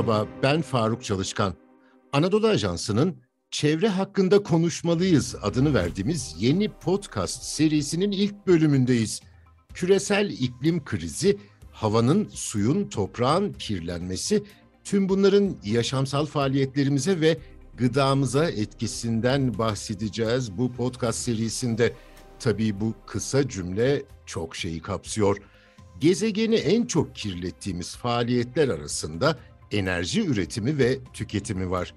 Merhaba, ben Faruk Çalışkan. Anadolu Ajansı'nın Çevre Hakkında Konuşmalıyız adını verdiğimiz yeni podcast serisinin ilk bölümündeyiz. Küresel iklim krizi, havanın, suyun, toprağın kirlenmesi, tüm bunların yaşamsal faaliyetlerimize ve gıdamıza etkisinden bahsedeceğiz bu podcast serisinde. Tabii bu kısa cümle çok şeyi kapsıyor. Gezegeni en çok kirlettiğimiz faaliyetler arasında enerji üretimi ve tüketimi var.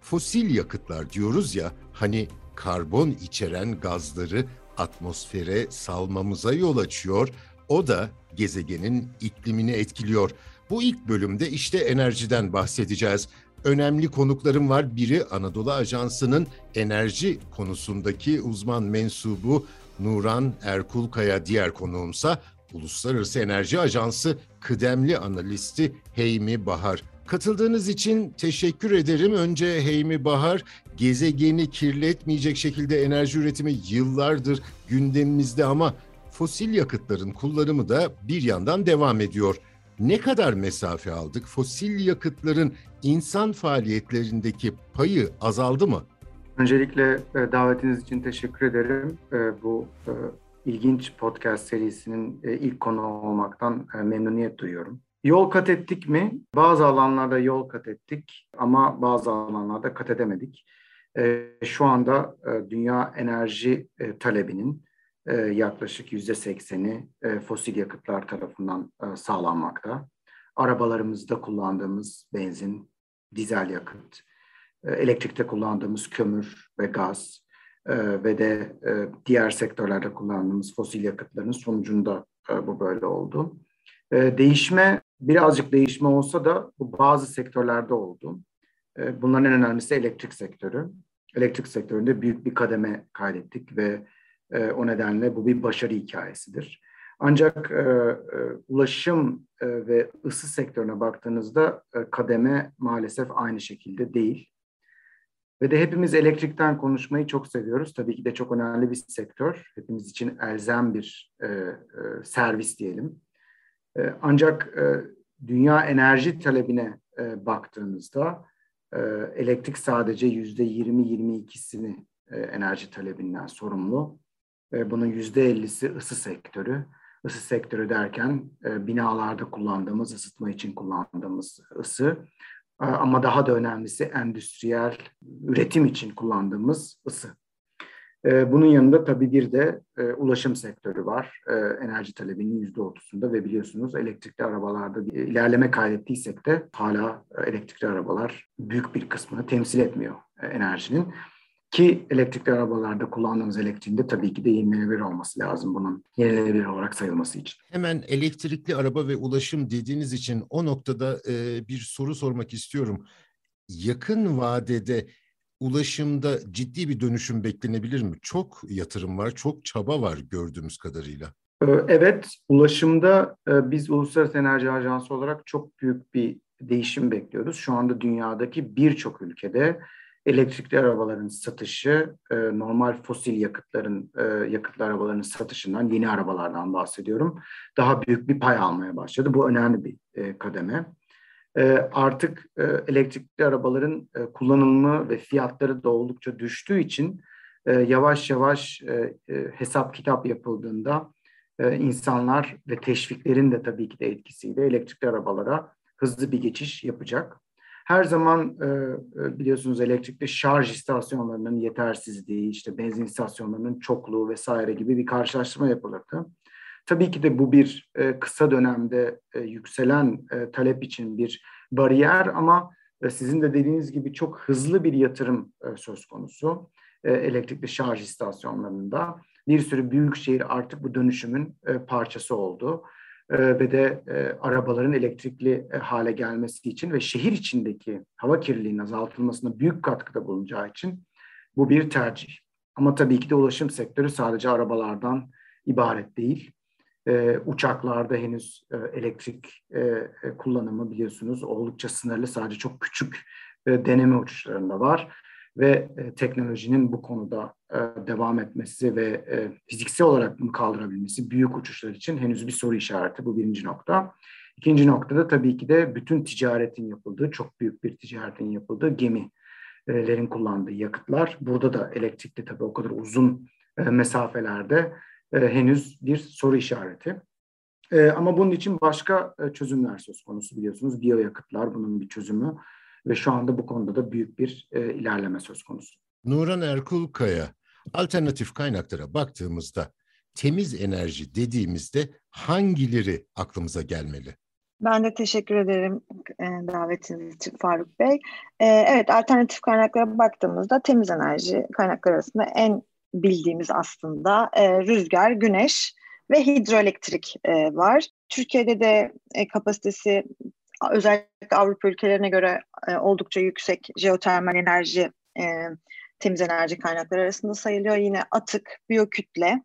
Fosil yakıtlar diyoruz ya, hani karbon içeren gazları atmosfere salmamıza yol açıyor, o da gezegenin iklimini etkiliyor. Bu ilk bölümde işte enerjiden bahsedeceğiz. Önemli konuklarım var. Biri Anadolu Ajansı'nın enerji konusundaki uzman mensubu Nuran Erkulkaya, diğer konuğumsa Uluslararası Enerji Ajansı kıdemli analisti Heymi Bahar. Katıldığınız için teşekkür ederim. Önce Heymi Bahar, gezegeni kirletmeyecek şekilde enerji üretimi yıllardır gündemimizde ama fosil yakıtların kullanımı da bir yandan devam ediyor. Ne kadar mesafe aldık? Fosil yakıtların insan faaliyetlerindeki payı azaldı mı? Öncelikle e, davetiniz için teşekkür ederim. E, bu e, ilginç podcast serisinin ilk konu olmaktan memnuniyet duyuyorum. Yol kat ettik mi? Bazı alanlarda yol kat ettik ama bazı alanlarda kat edemedik. Şu anda dünya enerji talebinin yaklaşık yüzde sekseni fosil yakıtlar tarafından sağlanmakta. Arabalarımızda kullandığımız benzin, dizel yakıt, elektrikte kullandığımız kömür ve gaz, e, ve de e, diğer sektörlerde kullandığımız fosil yakıtların sonucunda e, bu böyle oldu. E, değişme birazcık değişme olsa da bu bazı sektörlerde oldu. E, bunların en önemlisi elektrik sektörü. Elektrik sektöründe büyük bir kademe kaydettik ve e, o nedenle bu bir başarı hikayesidir. Ancak e, ulaşım ve ısı sektörüne baktığınızda kademe maalesef aynı şekilde değil. Ve de hepimiz elektrikten konuşmayı çok seviyoruz. Tabii ki de çok önemli bir sektör. Hepimiz için elzem bir e, e, servis diyelim. E, ancak e, dünya enerji talebine e, baktığınızda e, elektrik sadece yüzde 20-22'sini e, enerji talebinden sorumlu. Bunun yüzde 50'si ısı sektörü. Isı sektörü derken e, binalarda kullandığımız, ısıtma için kullandığımız ısı. Ama daha da önemlisi endüstriyel üretim için kullandığımız ısı. Bunun yanında tabii bir de ulaşım sektörü var. Enerji talebinin yüzde otuzunda ve biliyorsunuz elektrikli arabalarda ilerleme kaydettiysek de hala elektrikli arabalar büyük bir kısmını temsil etmiyor enerjinin. Ki elektrikli arabalarda kullandığımız elektriğin de tabii ki de yenilenebilir olması lazım bunun yenilenebilir olarak sayılması için. Hemen elektrikli araba ve ulaşım dediğiniz için o noktada e, bir soru sormak istiyorum. Yakın vadede ulaşımda ciddi bir dönüşüm beklenebilir mi? Çok yatırım var, çok çaba var gördüğümüz kadarıyla. Evet, ulaşımda e, biz Uluslararası Enerji Ajansı olarak çok büyük bir değişim bekliyoruz. Şu anda dünyadaki birçok ülkede elektrikli arabaların satışı e, normal fosil yakıtların e, yakıtlı arabaların satışından yeni arabalardan bahsediyorum. Daha büyük bir pay almaya başladı. Bu önemli bir kademe. Artık elektrikli arabaların kullanımı ve fiyatları da oldukça düştüğü için yavaş yavaş hesap kitap yapıldığında insanlar ve teşviklerin de tabii ki de etkisiyle elektrikli arabalara hızlı bir geçiş yapacak. Her zaman e, e, biliyorsunuz elektrikli şarj istasyonlarının yetersizliği, işte benzin istasyonlarının çokluğu vesaire gibi bir karşılaştırma yapılırdı. Tabii ki de bu bir e, kısa dönemde e, yükselen e, talep için bir bariyer ama e, sizin de dediğiniz gibi çok hızlı bir yatırım e, söz konusu e, elektrikli şarj istasyonlarında. Bir sürü büyük şehir artık bu dönüşümün e, parçası oldu. Ee, ve de e, arabaların elektrikli e, hale gelmesi için ve şehir içindeki hava kirliliğinin azaltılmasına büyük katkıda bulunacağı için bu bir tercih. Ama tabii ki de ulaşım sektörü sadece arabalardan ibaret değil. E, uçaklarda henüz e, elektrik e, e kullanımı biliyorsunuz oldukça sınırlı. Sadece çok küçük e, deneme uçuşlarında var ve e, teknolojinin bu konuda e, devam etmesi ve e, fiziksel olarak bunu kaldırabilmesi büyük uçuşlar için henüz bir soru işareti. Bu birinci nokta. İkinci noktada tabii ki de bütün ticaretin yapıldığı, çok büyük bir ticaretin yapıldığı gemilerin kullandığı yakıtlar. Burada da elektrikli tabii o kadar uzun e, mesafelerde e, henüz bir soru işareti. E, ama bunun için başka çözümler söz konusu biliyorsunuz. Biyoyakıtlar bunun bir çözümü ve şu anda bu konuda da büyük bir ilerleme söz konusu. Nuran Erkulkaya, alternatif kaynaklara baktığımızda temiz enerji dediğimizde hangileri aklımıza gelmeli? Ben de teşekkür ederim e, davetiniz için Faruk Bey. E, evet, alternatif kaynaklara baktığımızda temiz enerji kaynakları arasında en bildiğimiz aslında e, rüzgar, güneş ve hidroelektrik var. Türkiye'de de kapasitesi özellikle Avrupa ülkelerine göre oldukça yüksek jeotermal enerji, temiz enerji kaynakları arasında sayılıyor. Yine atık, biyokütle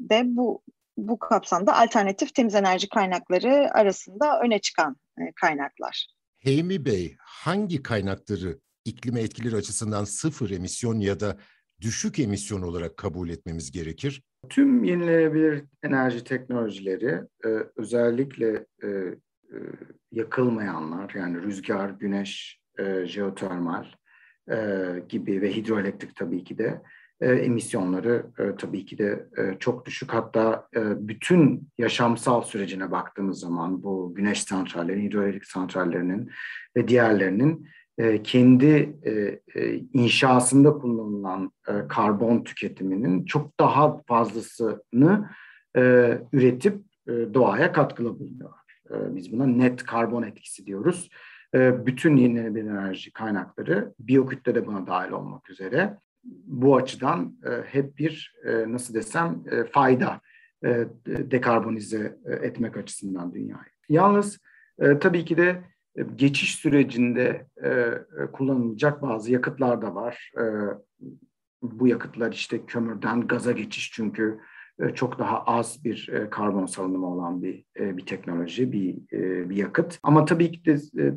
de bu bu kapsamda alternatif temiz enerji kaynakları arasında öne çıkan e, kaynaklar. Heymi Bey, hangi kaynakları iklime etkileri açısından sıfır emisyon ya da düşük emisyon olarak kabul etmemiz gerekir? Tüm yenilenebilir enerji teknolojileri e, özellikle e, yakılmayanlar yani rüzgar, güneş, jeotermal gibi ve hidroelektrik tabii ki de e, emisyonları e, tabii ki de e, çok düşük. Hatta e, bütün yaşamsal sürecine baktığımız zaman bu güneş santralleri, hidroelektrik santrallerinin ve diğerlerinin e, kendi e, e, inşasında kullanılan e, karbon tüketiminin çok daha fazlasını e, üretip e, doğaya katkılı bulunuyorlar. E, biz buna net karbon etkisi diyoruz. E, bütün yenilenebilir enerji kaynakları, biyokütle de buna dahil olmak üzere bu açıdan e, hep bir e, nasıl desem e, fayda e, dekarbonize e, etmek açısından dünyayı. Yalnız e, tabii ki de e, geçiş sürecinde e, e, kullanılacak bazı yakıtlar da var. E, bu yakıtlar işte kömürden gaza geçiş çünkü e, çok daha az bir e, karbon salınımı olan bir e, bir teknoloji, bir bir yakıt. Ama tabii ki de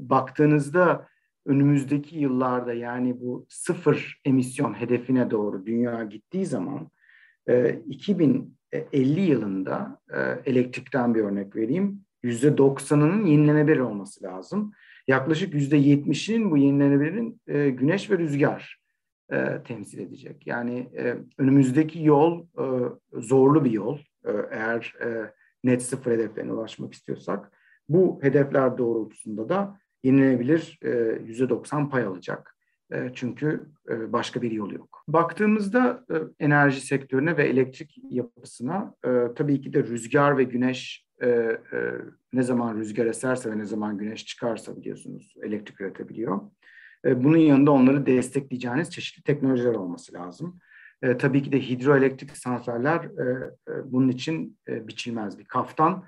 baktığınızda önümüzdeki yıllarda yani bu sıfır emisyon hedefine doğru dünya gittiği zaman 2050 yılında elektrikten bir örnek vereyim. %90'ının yenilenebilir olması lazım. Yaklaşık %70'inin bu yenilenebilirin güneş ve rüzgar temsil edecek. Yani önümüzdeki yol zorlu bir yol. eğer net sıfır hedeflerine ulaşmak istiyorsak bu hedefler doğrultusunda da yenilenebilir yüzde 90 pay alacak. E, çünkü e, başka bir yol yok. Baktığımızda e, enerji sektörüne ve elektrik yapısına tabii ki de rüzgar ve güneş ne zaman rüzgar eserse ve ne zaman güneş çıkarsa biliyorsunuz elektrik üretebiliyor. Bunun yanında onları destekleyeceğiniz çeşitli teknolojiler olması lazım. tabii ki de hidroelektrik santraller bunun için biçilmez bir kaftan.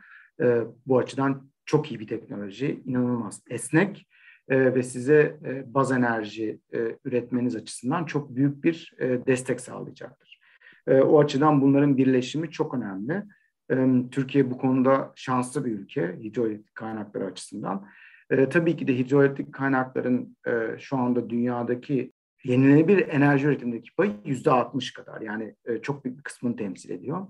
bu açıdan çok iyi bir teknoloji, inanılmaz esnek e, ve size e, baz enerji e, üretmeniz açısından çok büyük bir e, destek sağlayacaktır. E, o açıdan bunların birleşimi çok önemli. Türkiye bu konuda şanslı bir ülke hidroelektrik kaynakları açısından. E, tabii ki de hidroelektrik kaynakların e, şu anda dünyadaki yenilenebilir enerji üretimindeki payı yüzde 60 kadar. Yani e, çok büyük bir kısmını temsil ediyor.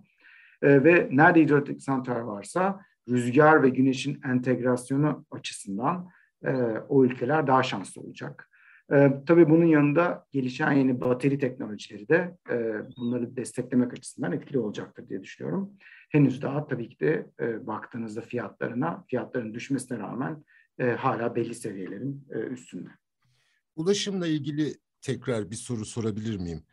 E, ve nerede hidroelektrik santral varsa rüzgar ve güneşin entegrasyonu açısından e, o ülkeler daha şanslı olacak. E, tabii bunun yanında gelişen yeni bateri teknolojileri de e, bunları desteklemek açısından etkili olacaktır diye düşünüyorum. Henüz daha tabii ki de e, baktığınızda fiyatlarına, fiyatların düşmesine rağmen e, hala belli seviyelerin e, üstünde. Ulaşımla ilgili tekrar bir soru sorabilir miyim?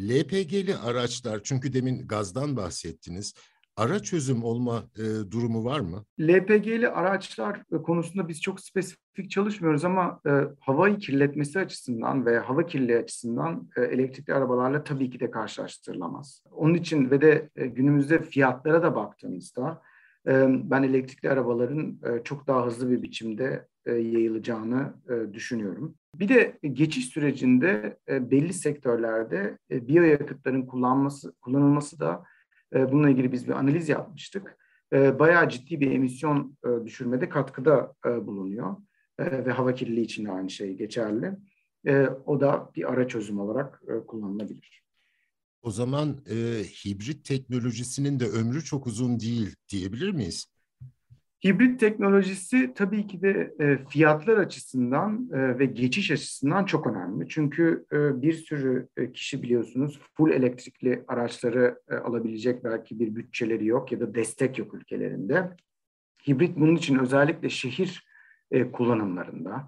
LPG'li araçlar çünkü demin gazdan bahsettiniz ara çözüm olma e, durumu var mı? LPG'li araçlar konusunda biz çok spesifik çalışmıyoruz ama e, havayı kirletmesi açısından ve hava kirliliği açısından e, elektrikli arabalarla tabii ki de karşılaştırılamaz. Onun için ve de e, günümüzde fiyatlara da baktığımızda e, ben elektrikli arabaların e, çok daha hızlı bir biçimde e, yayılacağını e, düşünüyorum. Bir de geçiş sürecinde e, belli sektörlerde e, biyoyakıtların kullanması kullanılması da e, bununla ilgili biz bir analiz yapmıştık. E, bayağı ciddi bir emisyon e, düşürmede katkıda bulunuyor. Ve hava kirliliği için de aynı şey geçerli. O da bir ara çözüm olarak kullanılabilir. O zaman e, hibrit teknolojisinin de ömrü çok uzun değil diyebilir miyiz? Hibrit teknolojisi tabii ki de e, fiyatlar açısından e, ve geçiş açısından çok önemli. Çünkü e, bir sürü e, kişi biliyorsunuz full elektrikli araçları e, alabilecek belki bir bütçeleri yok ya da destek yok ülkelerinde. Hibrit bunun için özellikle şehir e, kullanımlarında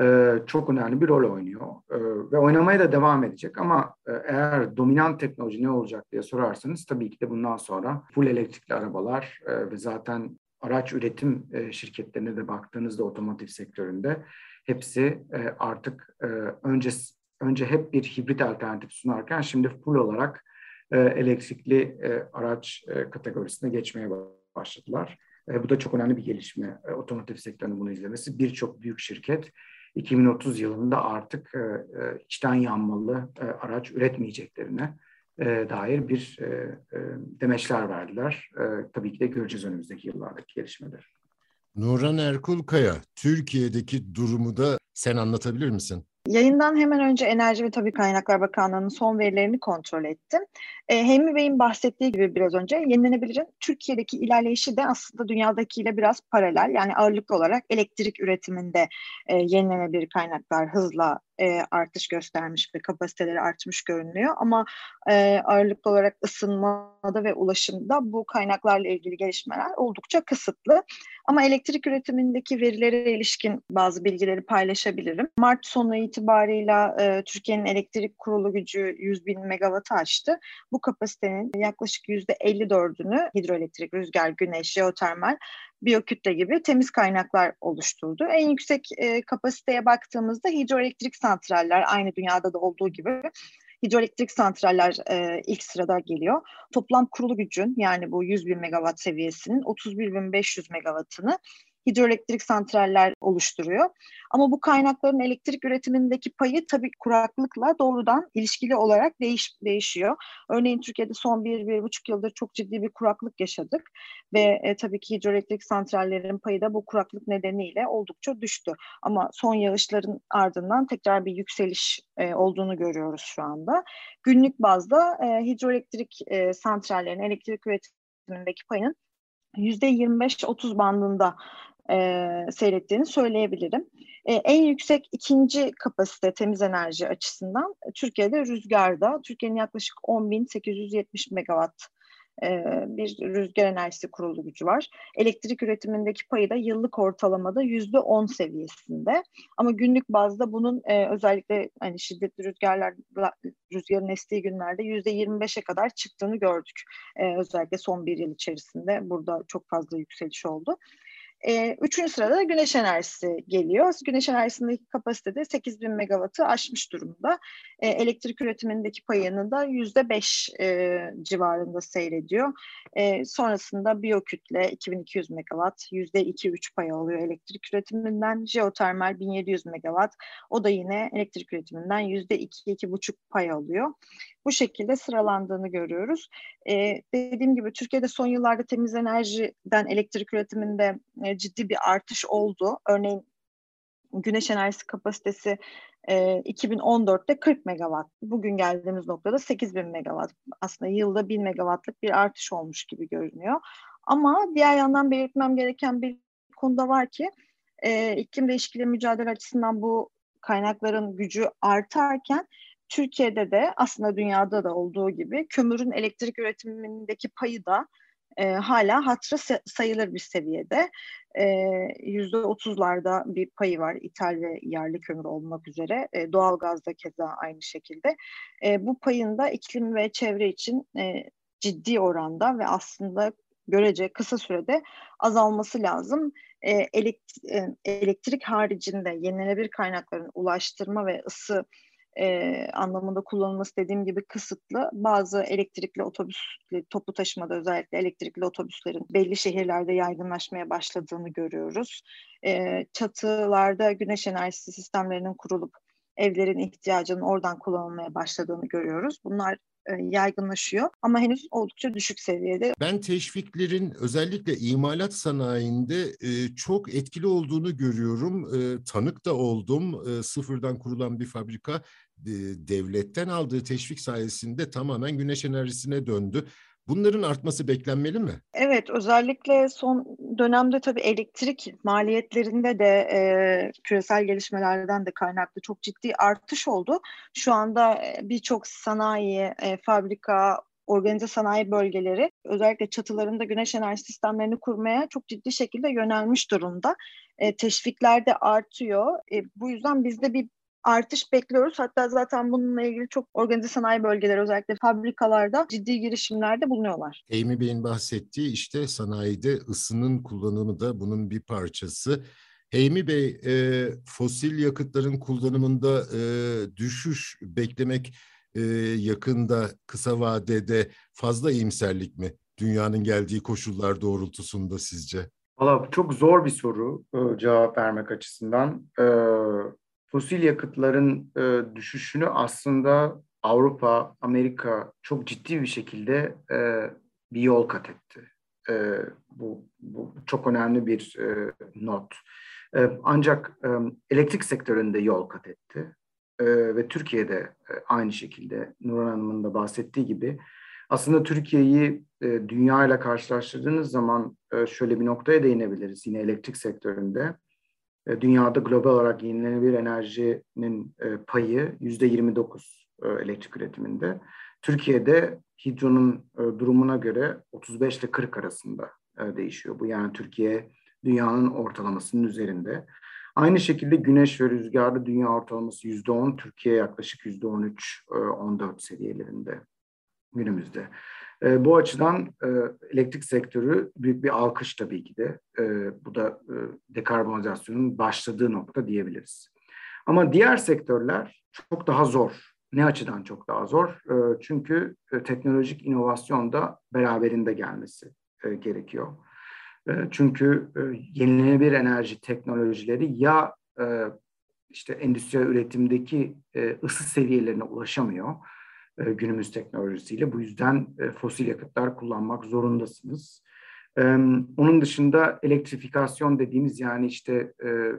e, çok önemli bir rol oynuyor e, ve oynamaya da devam edecek. Ama e, eğer dominant teknoloji ne olacak diye sorarsanız tabii ki de bundan sonra full elektrikli arabalar e, ve zaten araç üretim e, şirketlerine de baktığınızda otomotiv sektöründe hepsi e, artık e, önce önce hep bir hibrit alternatif sunarken şimdi full olarak elektrikli araç kategorisine geçmeye başladılar. Bu da çok önemli bir gelişme. Otomotiv sektörünün bunu izlemesi. Birçok büyük şirket 2030 yılında artık içten yanmalı araç üretmeyeceklerine e, dair bir e, e, demeçler verdiler. E, tabii ki de göreceğiz önümüzdeki yıllardaki gelişmeleri. Nuran Erkulkaya, Türkiye'deki durumu da sen anlatabilir misin? Yayından hemen önce Enerji ve Tabi Kaynaklar Bakanlığı'nın son verilerini kontrol ettim. E, Hemi Bey'in bahsettiği gibi biraz önce yenilenebilirin Türkiye'deki ilerleyişi de aslında dünyadakiyle biraz paralel. Yani ağırlıklı olarak elektrik üretiminde e, yenilenebilir kaynaklar hızla e, artış göstermiş ve kapasiteleri artmış görünüyor. Ama e, ağırlıklı olarak ısınmada ve ulaşımda bu kaynaklarla ilgili gelişmeler oldukça kısıtlı. Ama elektrik üretimindeki verilere ilişkin bazı bilgileri paylaşabilirim. Mart sonu itibarıyla e, Türkiye'nin elektrik kurulu gücü 100 bin megawattı aştı. Bu kapasitenin yaklaşık %54'ünü hidroelektrik, rüzgar, güneş, jeotermal biyokütle gibi temiz kaynaklar oluşturdu. En yüksek e, kapasiteye baktığımızda hidroelektrik santraller aynı dünyada da olduğu gibi hidroelektrik santraller e, ilk sırada geliyor. Toplam kurulu gücün yani bu 100 bin megawatt seviyesinin 31.500 megawattını hidroelektrik santraller oluşturuyor. Ama bu kaynakların elektrik üretimindeki payı tabii kuraklıkla doğrudan ilişkili olarak değiş, değişiyor. Örneğin Türkiye'de son bir, bir buçuk yıldır çok ciddi bir kuraklık yaşadık ve e, tabii ki hidroelektrik santrallerin payı da bu kuraklık nedeniyle oldukça düştü. Ama son yağışların ardından tekrar bir yükseliş e, olduğunu görüyoruz şu anda. Günlük bazda e, hidroelektrik e, santrallerin elektrik üretimindeki payının %25-30 bandında e, seyrettiğini söyleyebilirim. E, en yüksek ikinci kapasite temiz enerji açısından Türkiye'de rüzgarda. Türkiye'nin yaklaşık 10.870 megawatt e, bir rüzgar enerjisi kurulu gücü var. Elektrik üretimindeki payı da yıllık ortalamada yüzde on seviyesinde. Ama günlük bazda bunun e, özellikle hani şiddetli rüzgarlar rüzgarın estiği günlerde yüzde yirmi beşe kadar çıktığını gördük. E, özellikle son bir yıl içerisinde burada çok fazla yükseliş oldu. E, üçüncü sırada da güneş enerjisi geliyor. Güneş enerjisindeki kapasitede 8000 megawattı aşmış durumda. E, elektrik üretimindeki payını da %5 e, civarında seyrediyor. E, sonrasında biyokütle 2200 megawatt %2-3 pay alıyor elektrik üretiminden. Jeotermal 1700 megawatt o da yine elektrik üretiminden %2-2,5 pay alıyor bu şekilde sıralandığını görüyoruz. E, dediğim gibi Türkiye'de son yıllarda temiz enerjiden elektrik üretiminde e, ciddi bir artış oldu. Örneğin güneş enerjisi kapasitesi e, 2014'te 40 megawatt. Bugün geldiğimiz noktada 8000 megawatt. Aslında yılda 1000 megawattlık bir artış olmuş gibi görünüyor. Ama diğer yandan belirtmem gereken bir konuda var ki e, iklim değişikliği mücadele açısından bu kaynakların gücü artarken Türkiye'de de aslında dünyada da olduğu gibi kömürün elektrik üretimindeki payı da e, hala hatırı sayılır bir seviyede. Yüzde otuzlarda bir payı var ithal ve yerli kömür olmak üzere. E, doğalgazda keza aynı şekilde. E, bu payın da iklim ve çevre için e, ciddi oranda ve aslında görece kısa sürede azalması lazım. E, elektrik, e, elektrik haricinde yenilenebilir kaynakların ulaştırma ve ısı e, anlamında kullanılması dediğim gibi kısıtlı. Bazı elektrikli otobüs, toplu taşımada özellikle elektrikli otobüslerin belli şehirlerde yaygınlaşmaya başladığını görüyoruz. E, çatılarda güneş enerjisi sistemlerinin kurulup evlerin ihtiyacının oradan kullanılmaya başladığını görüyoruz. Bunlar yaygınlaşıyor ama henüz oldukça düşük seviyede. Ben teşviklerin özellikle imalat sanayinde e, çok etkili olduğunu görüyorum. E, tanık da oldum. Sıfırdan kurulan bir fabrika devletten aldığı teşvik sayesinde tamamen güneş enerjisine döndü. Bunların artması beklenmeli mi? Evet, özellikle son dönemde tabii elektrik maliyetlerinde de e, küresel gelişmelerden de kaynaklı çok ciddi artış oldu. Şu anda birçok sanayi, e, fabrika, organize sanayi bölgeleri özellikle çatılarında güneş enerji sistemlerini kurmaya çok ciddi şekilde yönelmiş durumda. E, teşvikler de artıyor. E, bu yüzden bizde bir artış bekliyoruz. Hatta zaten bununla ilgili çok organize sanayi bölgeleri özellikle fabrikalarda ciddi girişimlerde bulunuyorlar. Amy Bey'in bahsettiği işte sanayide ısının kullanımı da bunun bir parçası. Heymi Bey, e, fosil yakıtların kullanımında e, düşüş beklemek e, yakında, kısa vadede fazla iyimserlik mi? Dünyanın geldiği koşullar doğrultusunda sizce? Valla çok zor bir soru e, cevap vermek açısından. E, fosil yakıtların e, düşüşünü aslında Avrupa, Amerika çok ciddi bir şekilde e, bir yol kat etti. E, bu, bu çok önemli bir e, not. E, ancak e, elektrik sektöründe yol kat etti. E, ve Türkiye'de e, aynı şekilde Nurhan Hanım'ın da bahsettiği gibi aslında Türkiye'yi e, dünya ile karşılaştırdığınız zaman e, şöyle bir noktaya değinebiliriz yine elektrik sektöründe. E, dünyada global olarak yenilenebilir enerjinin e, payı yüzde 29 e, elektrik üretiminde. Türkiye'de hidronun durumuna göre 35 ile 40 arasında değişiyor. Bu yani Türkiye dünyanın ortalamasının üzerinde. Aynı şekilde güneş ve rüzgarda dünya ortalaması yüzde 10, Türkiye yaklaşık yüzde 13-14 seviyelerinde günümüzde. E, bu açıdan e, elektrik sektörü büyük bir alkış tabii ki de. E, bu da e, dekarbonizasyonun başladığı nokta diyebiliriz. Ama diğer sektörler çok daha zor. Ne açıdan çok daha zor? E, çünkü e, teknolojik inovasyon da beraberinde gelmesi e, gerekiyor. E, çünkü e, yenilenebilir enerji teknolojileri ya e, işte endüstriyel üretimdeki e, ısı seviyelerine ulaşamıyor e, günümüz teknolojisiyle. Bu yüzden e, fosil yakıtlar kullanmak zorundasınız. E, onun dışında elektrifikasyon dediğimiz yani işte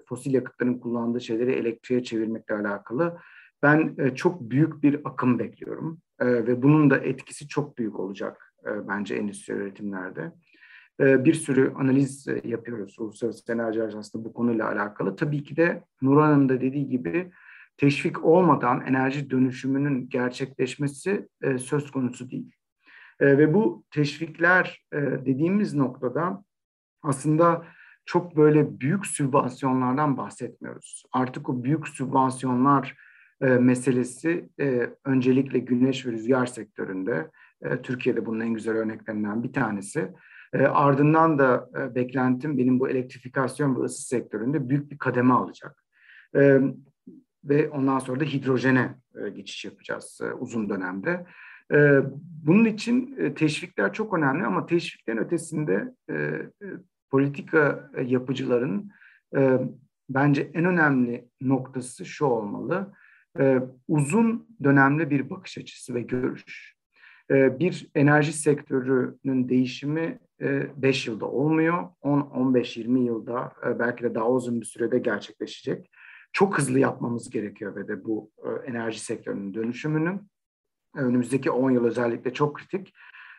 fosil yakıtların kullandığı şeyleri elektriğe çevirmekle alakalı ben çok büyük bir akım bekliyorum ve bunun da etkisi çok büyük olacak bence endüstri üretimlerde. Bir sürü analiz yapıyoruz Uluslararası Enerji Ajansı'nda bu konuyla alakalı. Tabii ki de Hanım da dediği gibi teşvik olmadan enerji dönüşümünün gerçekleşmesi e, söz konusu değil. E, ve bu teşvikler e, dediğimiz noktada aslında çok böyle büyük sübvansiyonlardan bahsetmiyoruz. Artık o büyük sübvansiyonlar e, meselesi e, öncelikle güneş ve rüzgar sektöründe, e, Türkiye'de bunun en güzel örneklerinden bir tanesi. E, ardından da e, beklentim benim bu elektrifikasyon ve ısı sektöründe büyük bir kademe alacak. E, ve ondan sonra da hidrojene e, geçiş yapacağız e, uzun dönemde. E, bunun için teşvikler çok önemli ama teşviklerin ötesinde politika yapıcıların bence en önemli noktası şu olmalı. Uzun dönemli bir bakış açısı ve görüş. Bir enerji sektörünün değişimi 5 e, yılda olmuyor. 10, 15, 20 yılda belki de daha uzun bir sürede gerçekleşecek çok hızlı yapmamız gerekiyor ve de bu e, enerji sektörünün dönüşümünü önümüzdeki 10 yıl özellikle çok kritik.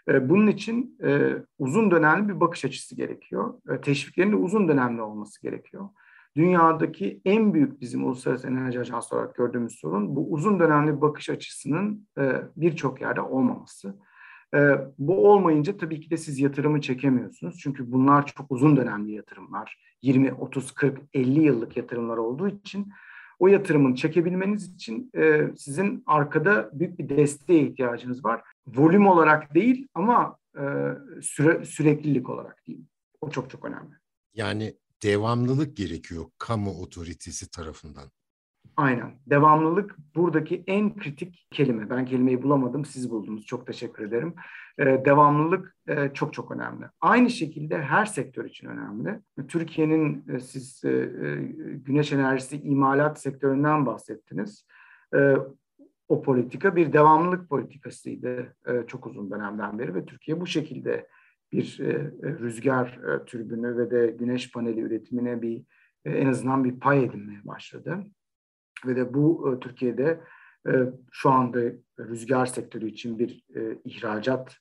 E, bunun için e, uzun dönemli bir bakış açısı gerekiyor. E, teşviklerin de uzun dönemli olması gerekiyor. Dünyadaki en büyük bizim Uluslararası Enerji Ajansı olarak gördüğümüz sorun bu uzun dönemli bakış açısının e, birçok yerde olmaması. E, bu olmayınca tabii ki de siz yatırımı çekemiyorsunuz. Çünkü bunlar çok uzun dönemli yatırımlar. 20, 30, 40, 50 yıllık yatırımlar olduğu için o yatırımın çekebilmeniz için e, sizin arkada büyük bir desteğe ihtiyacınız var. Volüm olarak değil ama e, süre, süreklilik olarak değil. O çok çok önemli. Yani devamlılık gerekiyor kamu otoritesi tarafından. Aynen. Devamlılık buradaki en kritik kelime. Ben kelimeyi bulamadım, siz buldunuz. Çok teşekkür ederim. Ee, devamlılık e, çok çok önemli. Aynı şekilde her sektör için önemli. Türkiye'nin e, siz e, e, güneş enerjisi imalat sektöründen bahsettiniz. E, o politika bir devamlılık politikasıydı e, çok uzun dönemden beri ve Türkiye bu şekilde bir e, e rüzgar e, türbünü ve de güneş paneli üretimine bir e, en azından bir pay edinmeye başladı ve de bu e, Türkiye'de e, şu anda rüzgar sektörü için bir e, ihracat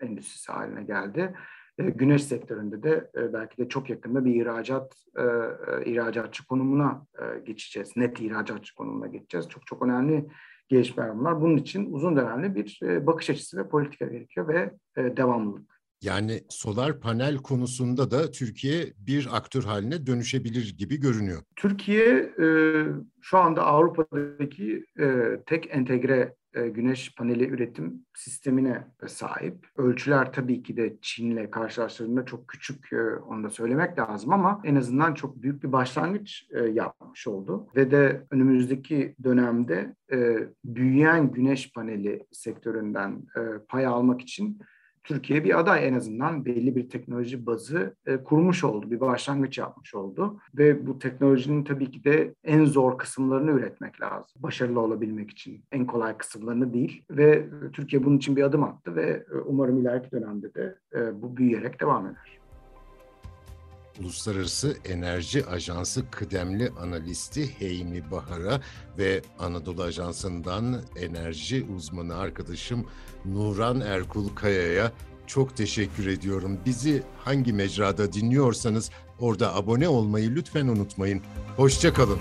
endüstrisi haline geldi. Güneş sektöründe de belki de çok yakında bir ihracat ihracatçı konumuna geçeceğiz. Net ihracatçı konumuna geçeceğiz. Çok çok önemli gelişmeler bunlar. Bunun için uzun dönemli bir bakış açısı ve politika gerekiyor ve devamlılık. Yani solar panel konusunda da Türkiye bir aktör haline dönüşebilir gibi görünüyor. Türkiye şu anda Avrupa'daki tek entegre e, güneş paneli üretim sistemine sahip. Ölçüler tabii ki de Çin'le karşılaştırdığında çok küçük e, onu da söylemek lazım ama en azından çok büyük bir başlangıç e, yapmış oldu. Ve de önümüzdeki dönemde büyüyen güneş paneli sektöründen pay almak için Türkiye bir aday en azından belli bir teknoloji bazı e, kurmuş oldu, bir başlangıç yapmış oldu. Ve bu teknolojinin tabii ki de en zor kısımlarını üretmek lazım. Başarılı olabilmek için en kolay kısımlarını değil. Ve Türkiye bunun için bir adım attı ve e, umarım ileriki dönemde de e, bu büyüyerek devam eder. Uluslararası Enerji Ajansı kıdemli analisti Heymi Bahar'a ve Anadolu Ajansı'ndan enerji uzmanı arkadaşım Nuran Erkul Kaya'ya çok teşekkür ediyorum. Bizi hangi mecrada dinliyorsanız orada abone olmayı lütfen unutmayın. Hoşçakalın.